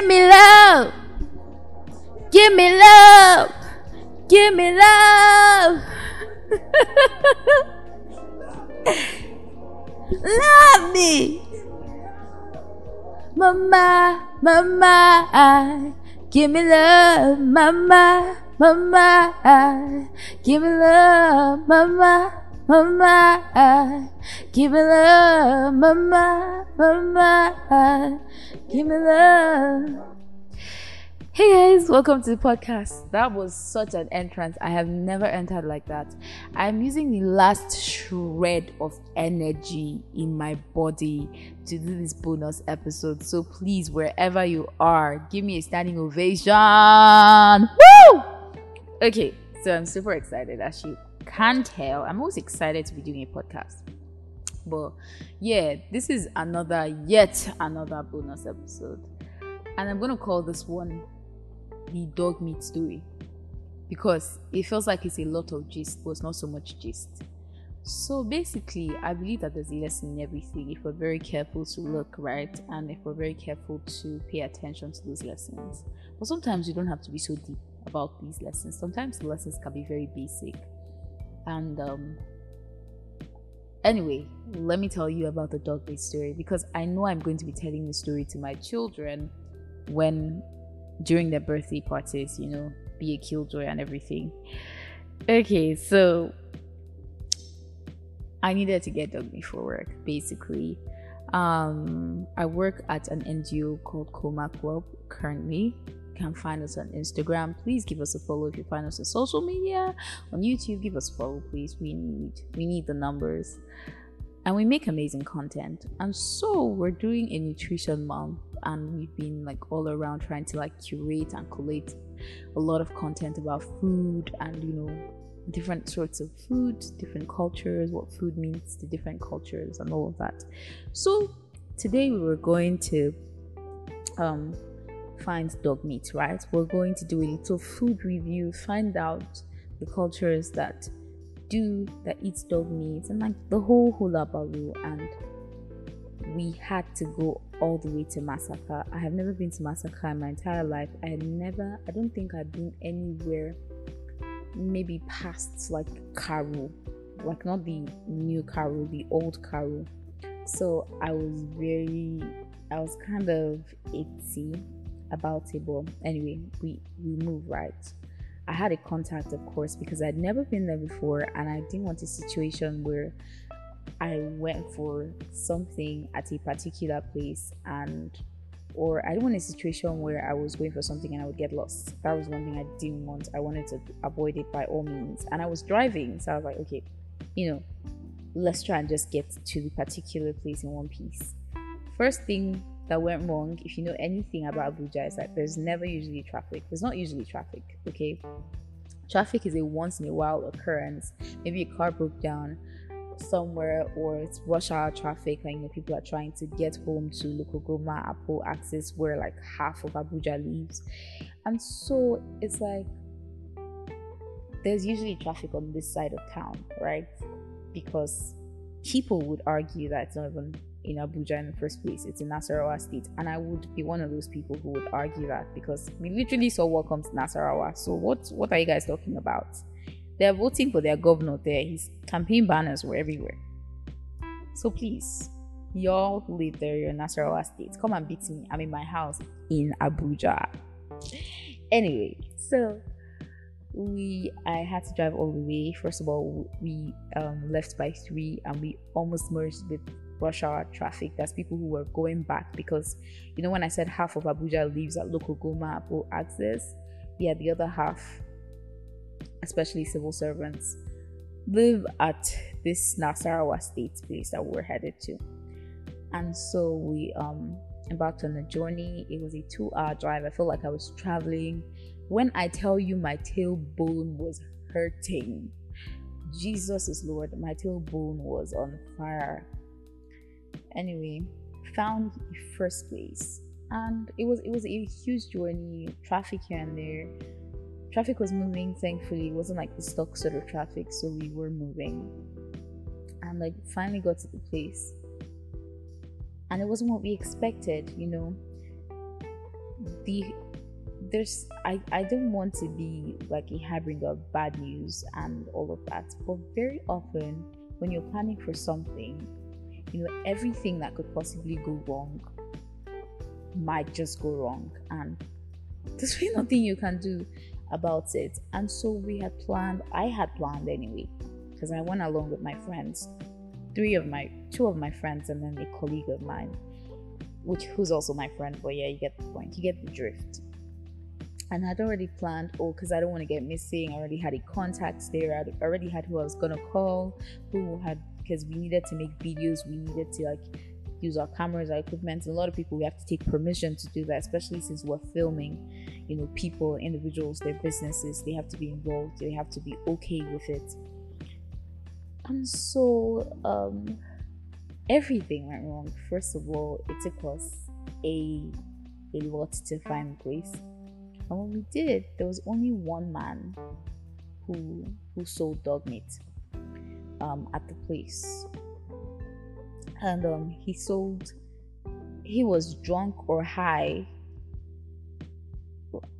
Give me love. Give me love. Give me love. love me. Mama, mama, give me love, mama, mama, give me love, mama, mama, give me love, mama, mama, give me love. Hey guys, welcome to the podcast. That was such an entrance. I have never entered like that. I'm using the last shred of energy in my body to do this bonus episode. So please, wherever you are, give me a standing ovation. Woo! Okay, so I'm super excited you can tell. I'm always excited to be doing a podcast. But yeah, this is another, yet another bonus episode. And I'm going to call this one the dog meat story because it feels like it's a lot of gist, but it's not so much gist. So basically, I believe that there's a lesson in everything if we're very careful to look right and if we're very careful to pay attention to those lessons. But sometimes you don't have to be so deep about these lessons. Sometimes the lessons can be very basic. And um, anyway, let me tell you about the dog story because I know I'm going to be telling the story to my children when during their birthday parties, you know, be a killjoy and everything. Okay, so I needed to get done for work, basically. Um, I work at an NGO called Coma Club currently. Can find us on Instagram. Please give us a follow if you find us on social media. On YouTube, give us a follow, please. We need we need the numbers. And we make amazing content. And so we're doing a nutrition month and we've been like all around trying to like curate and collate a lot of content about food and you know different sorts of food different cultures what food means to different cultures and all of that so today we were going to um find dog meat right we're going to do a little food review find out the cultures that do that eats dog meat and like the whole hula baloo and we had to go all the way to Masaka. I have never been to Masaka in my entire life. I had never, I don't think I've been anywhere maybe past like Karu, like not the new Karu, the old Karu. So I was very, I was kind of itzy about it. But anyway, we we move right. I had a contact, of course, because I'd never been there before, and I didn't want a situation where I went for something at a particular place and or I don't want a situation where I was going for something and I would get lost. That was one thing I didn't want. I wanted to avoid it by all means. And I was driving, so I was like, okay, you know, let's try and just get to the particular place in one piece. First thing that went wrong, if you know anything about Abuja, is that there's never usually traffic. There's not usually traffic, okay? Traffic is a once in a while occurrence. Maybe a car broke down somewhere or it's rush hour traffic and you know people are trying to get home to Lokogoma Apple Access where like half of Abuja lives. And so it's like there's usually traffic on this side of town, right? Because people would argue that it's not even in Abuja in the first place, it's in Nasarawa State. And I would be one of those people who would argue that because we literally saw what comes to Nasarawa. So what what are you guys talking about? They're voting for their governor there. His campaign banners were everywhere. So please, y'all who live there, you're in Nasarawa State, come and beat me. I'm in my house in Abuja. Anyway, so we I had to drive all the way. First of all, we um, left by three and we almost merged with rush hour traffic. That's people who were going back because you know when I said half of Abuja lives at Lokogoma Apple Access, yeah, the other half especially civil servants, live at this Nasarawa state place that we're headed to. And so we um, embarked on a journey. It was a two hour drive. I felt like I was traveling. When I tell you my tailbone was hurting, Jesus is Lord, my tailbone was on fire. Anyway, found the first place. And it was it was a huge journey, traffic here and there. Traffic was moving thankfully. It wasn't like the stock sort of traffic so we were moving. And like finally got to the place. And it wasn't what we expected you know? The there's I, I don't want to be like a harbinger of bad news and all of that but very often when you're planning for something you know everything that could possibly go wrong might just go wrong and there's really nothing you can do about it and so we had planned i had planned anyway because i went along with my friends three of my two of my friends and then a colleague of mine which who's also my friend but yeah you get the point you get the drift and I'd already planned, oh, because I don't want to get missing. I already had a contact there. I already had who I was gonna call, who had because we needed to make videos, we needed to like use our cameras, our equipment. A lot of people we have to take permission to do that, especially since we're filming. You know, people, individuals, their businesses, they have to be involved. They have to be okay with it. And so, um, everything went wrong. First of all, it took us a a lot to find place and when we did, there was only one man who who sold dog meat um, at the place, and um, he sold. He was drunk or high.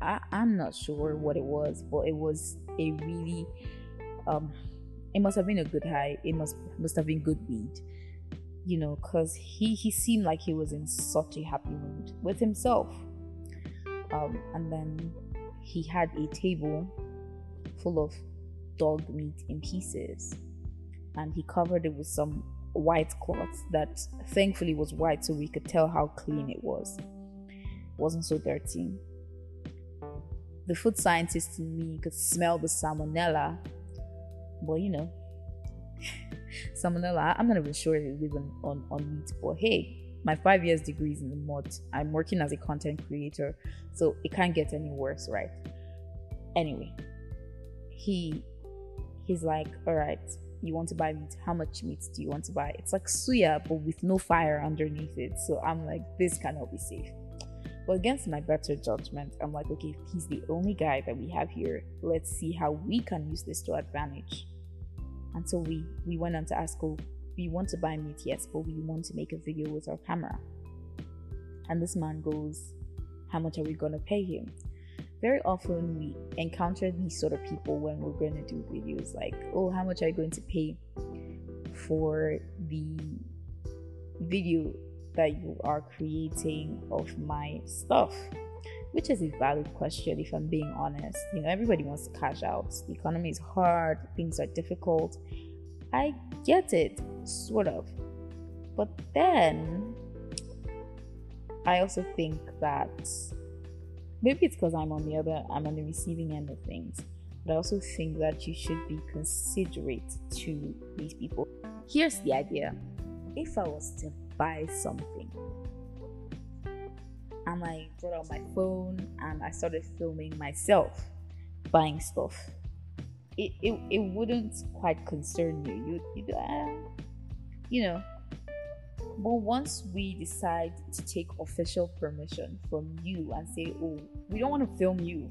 I, I'm not sure what it was, but it was a really um, it must have been a good high. It must must have been good weed, you know, because he he seemed like he was in such a happy mood with himself um, and then he had a table full of dog meat in pieces and he covered it with some white cloth that thankfully was white so we could tell how clean it was it wasn't so dirty the food scientist in me could smell the salmonella but you know salmonella i'm not even sure it live on, on, meat but hey my five years degrees in the mud. I'm working as a content creator, so it can't get any worse, right? Anyway, he he's like, all right, you want to buy meat? How much meat do you want to buy? It's like suya, but with no fire underneath it. So I'm like, this cannot be safe. But against my better judgment, I'm like, okay, he's the only guy that we have here, let's see how we can use this to advantage. And so we we went on to ask, oh, we want to buy meat, yes, but we want to make a video with our camera. And this man goes, How much are we gonna pay him? Very often we encounter these sort of people when we're gonna do videos like, Oh, how much are you going to pay for the video that you are creating of my stuff? Which is a valid question if I'm being honest. You know, everybody wants to cash out. The economy is hard, things are difficult. I get it sort of. But then I also think that maybe it's because I'm on the other, I'm on the receiving end of things. But I also think that you should be considerate to these people. Here's the idea if I was to buy something and I brought out my phone and I started filming myself buying stuff, it, it, it wouldn't quite concern you. You, you uh, you know. But once we decide to take official permission from you and say, oh, we don't want to film you,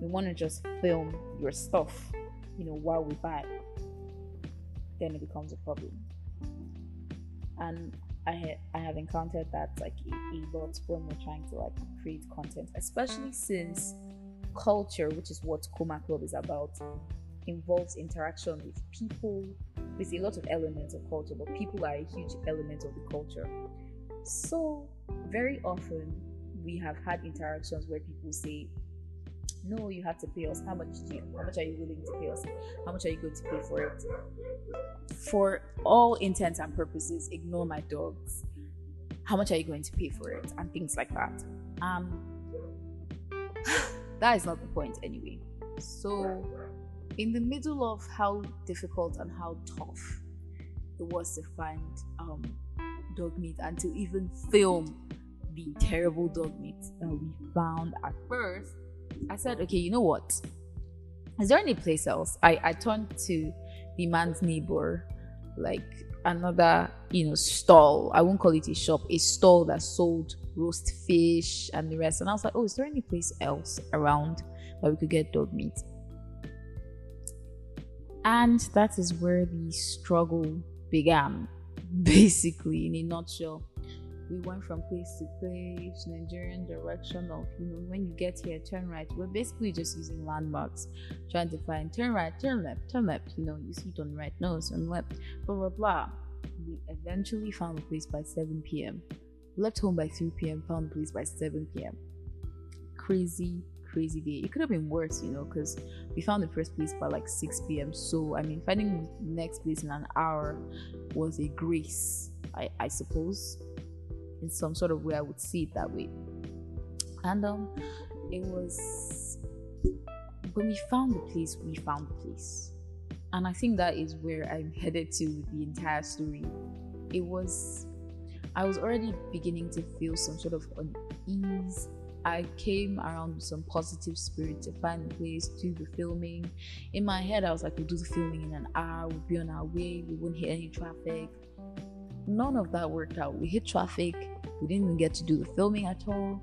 we want to just film your stuff, you know, while we buy, then it becomes a problem. And I ha- I have encountered that like a, a lot when we're trying to like create content, especially since culture, which is what Coma Club is about, involves interaction with people, with a lot of elements of culture, but people are a huge element of the culture. So, very often we have had interactions where people say, No, you have to pay us. How much do you, how much are you willing to pay us? How much are you going to pay for it? For all intents and purposes, ignore my dogs. How much are you going to pay for it? And things like that. Um that is not the point anyway. So in the middle of how difficult and how tough it was to find um, dog meat and to even film the terrible dog meat that we found at first, I said, okay, you know what? Is there any place else? I, I turned to the man's neighbor, like another, you know, stall. I won't call it a shop, a stall that sold roast fish and the rest. And I was like, oh, is there any place else around where we could get dog meat? And that is where the struggle began, basically, in a nutshell. we went from place to place, Nigerian direction of, you know, when you get here, turn right. We're basically just using landmarks, trying to find turn right, turn left, turn left. You know, you see on right, no, on left, blah, blah, blah. We eventually found the place by 7 p.m. Left home by 3 p.m., found the place by 7 p.m. Crazy, crazy day. It could have been worse, you know, because we found the first place by like 6 p.m. So, I mean, finding the next place in an hour was a grace, I, I suppose in some sort of way I would see it that way. And um it was when we found the place, we found the place. And I think that is where I'm headed to with the entire story. It was I was already beginning to feel some sort of unease. I came around with some positive spirit to find a place, to do the filming. In my head, I was like, we'll do the filming in an hour, we'll be on our way, we won't hit any traffic none of that worked out. We hit traffic, we didn't even get to do the filming at all,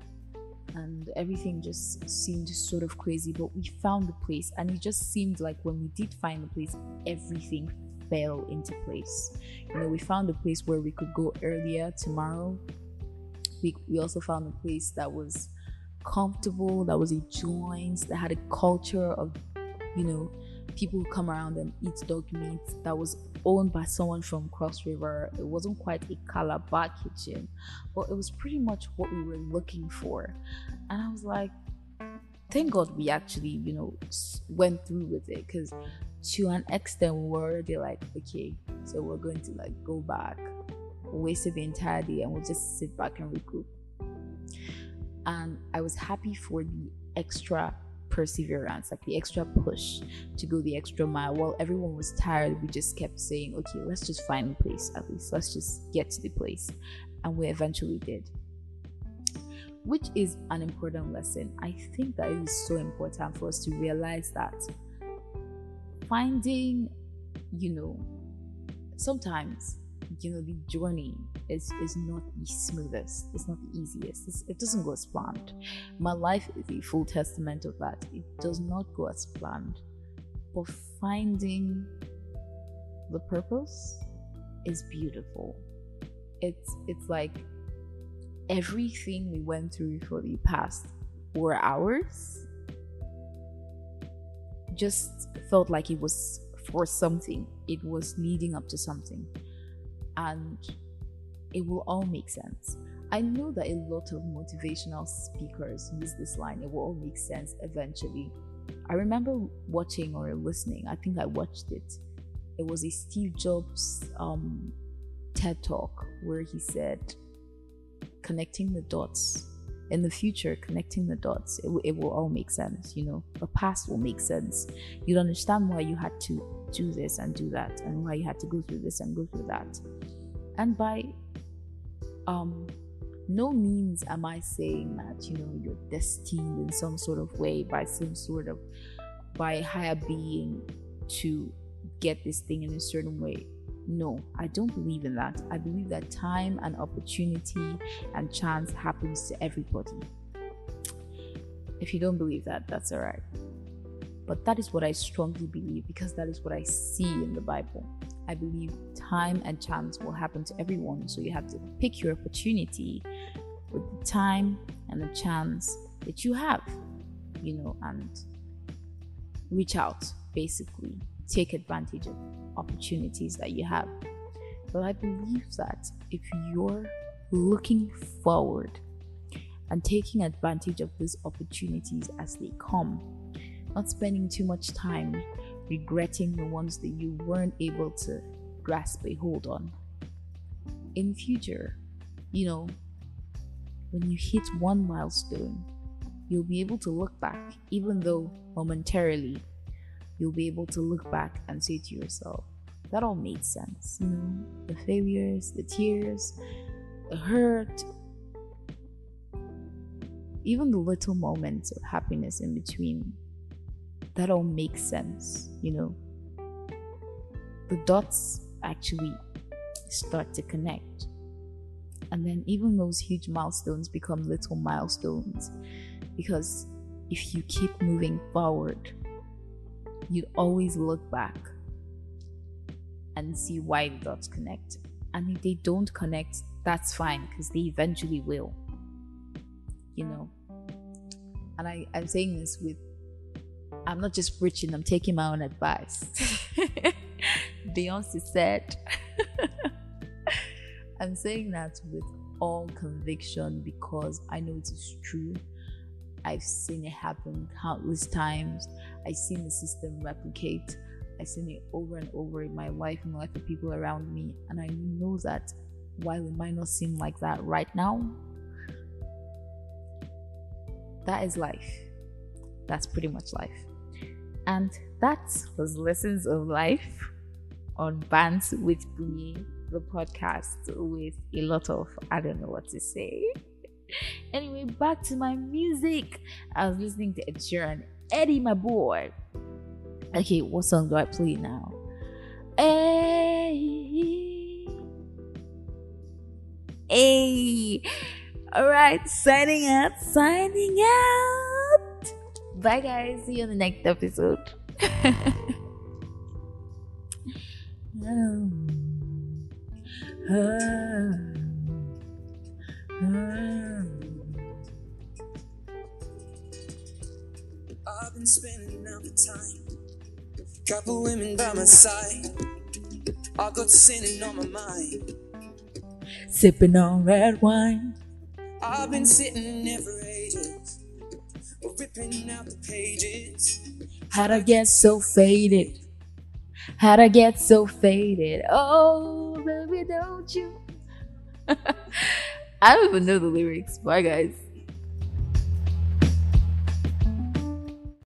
and everything just seemed sort of crazy. But we found the place, and it just seemed like when we did find the place, everything fell into place. You know, we found a place where we could go earlier tomorrow. We, we also found a place that was comfortable, that was a joint, that had a culture of, you know, people who come around and eat dog meat, that was owned by someone from Cross River. It wasn't quite a Calabar kitchen, but it was pretty much what we were looking for. And I was like, thank God we actually, you know, went through with it because to an extent we were already like, okay, so we're going to like go back, wasted the entire day, and we'll just sit back and recoup. And I was happy for the extra perseverance, like the extra push to go the extra mile. While everyone was tired, we just kept saying, okay, let's just find a place at least. Let's just get to the place. And we eventually did. Which is an important lesson. I think that it is so important for us to realize that finding, you know, sometimes you know the journey is is not the smoothest it's not the easiest it's, it doesn't go as planned. My life is a full testament of that. It does not go as planned. But finding the purpose is beautiful. It's it's like everything we went through for the past four hours just felt like it was for something. It was leading up to something and it will all make sense. I know that a lot of motivational speakers use this line, it will all make sense eventually. I remember watching or listening, I think I watched it. It was a Steve Jobs um, TED talk where he said, connecting the dots. In the future, connecting the dots, it, it will all make sense, you know. The past will make sense. You'll understand why you had to do this and do that, and why you had to go through this and go through that and by um no means am I saying that you know you're destined in some sort of way by some sort of by higher being to get this thing in a certain way. No, I don't believe in that. I believe that time and opportunity and chance happens to everybody. If you don't believe that, that's all right. But that is what I strongly believe because that is what I see in the Bible. I believe time and chance will happen to everyone. So you have to pick your opportunity with the time and the chance that you have, you know, and reach out basically. Take advantage of opportunities that you have. But I believe that if you're looking forward and taking advantage of these opportunities as they come, not spending too much time regretting the ones that you weren't able to grasp a hold on. In future, you know, when you hit one milestone, you'll be able to look back, even though momentarily, you'll be able to look back and say to yourself, that all made sense. You know, the failures, the tears, the hurt, even the little moments of happiness in between that all makes sense, you know. The dots actually start to connect. And then even those huge milestones become little milestones because if you keep moving forward, you'd always look back and see why the dots connect. And if they don't connect, that's fine because they eventually will. You know. And I, I'm saying this with I'm not just preaching, I'm taking my own advice. Beyonce said, I'm saying that with all conviction because I know it is true. I've seen it happen countless times. I've seen the system replicate. I've seen it over and over in my life and the life of people around me. And I know that while it might not seem like that right now, that is life. That's pretty much life. And that was Lessons of Life on Bands with Bunyi, the podcast with a lot of I don't know what to say. Anyway, back to my music. I was listening to Ed Sheeran, Eddie, my boy. Okay, what song do I play now? Hey, hey. All right, signing out, signing out. Bye, guys. See you in the next episode. I've been spending all the time. Couple women by my side. I got sinning on my mind. Sipping on red wine. I've been sitting there for ages out the pages. How'd I get so faded? How'd I get so faded? Oh, baby, don't you? I don't even know the lyrics. Bye, guys.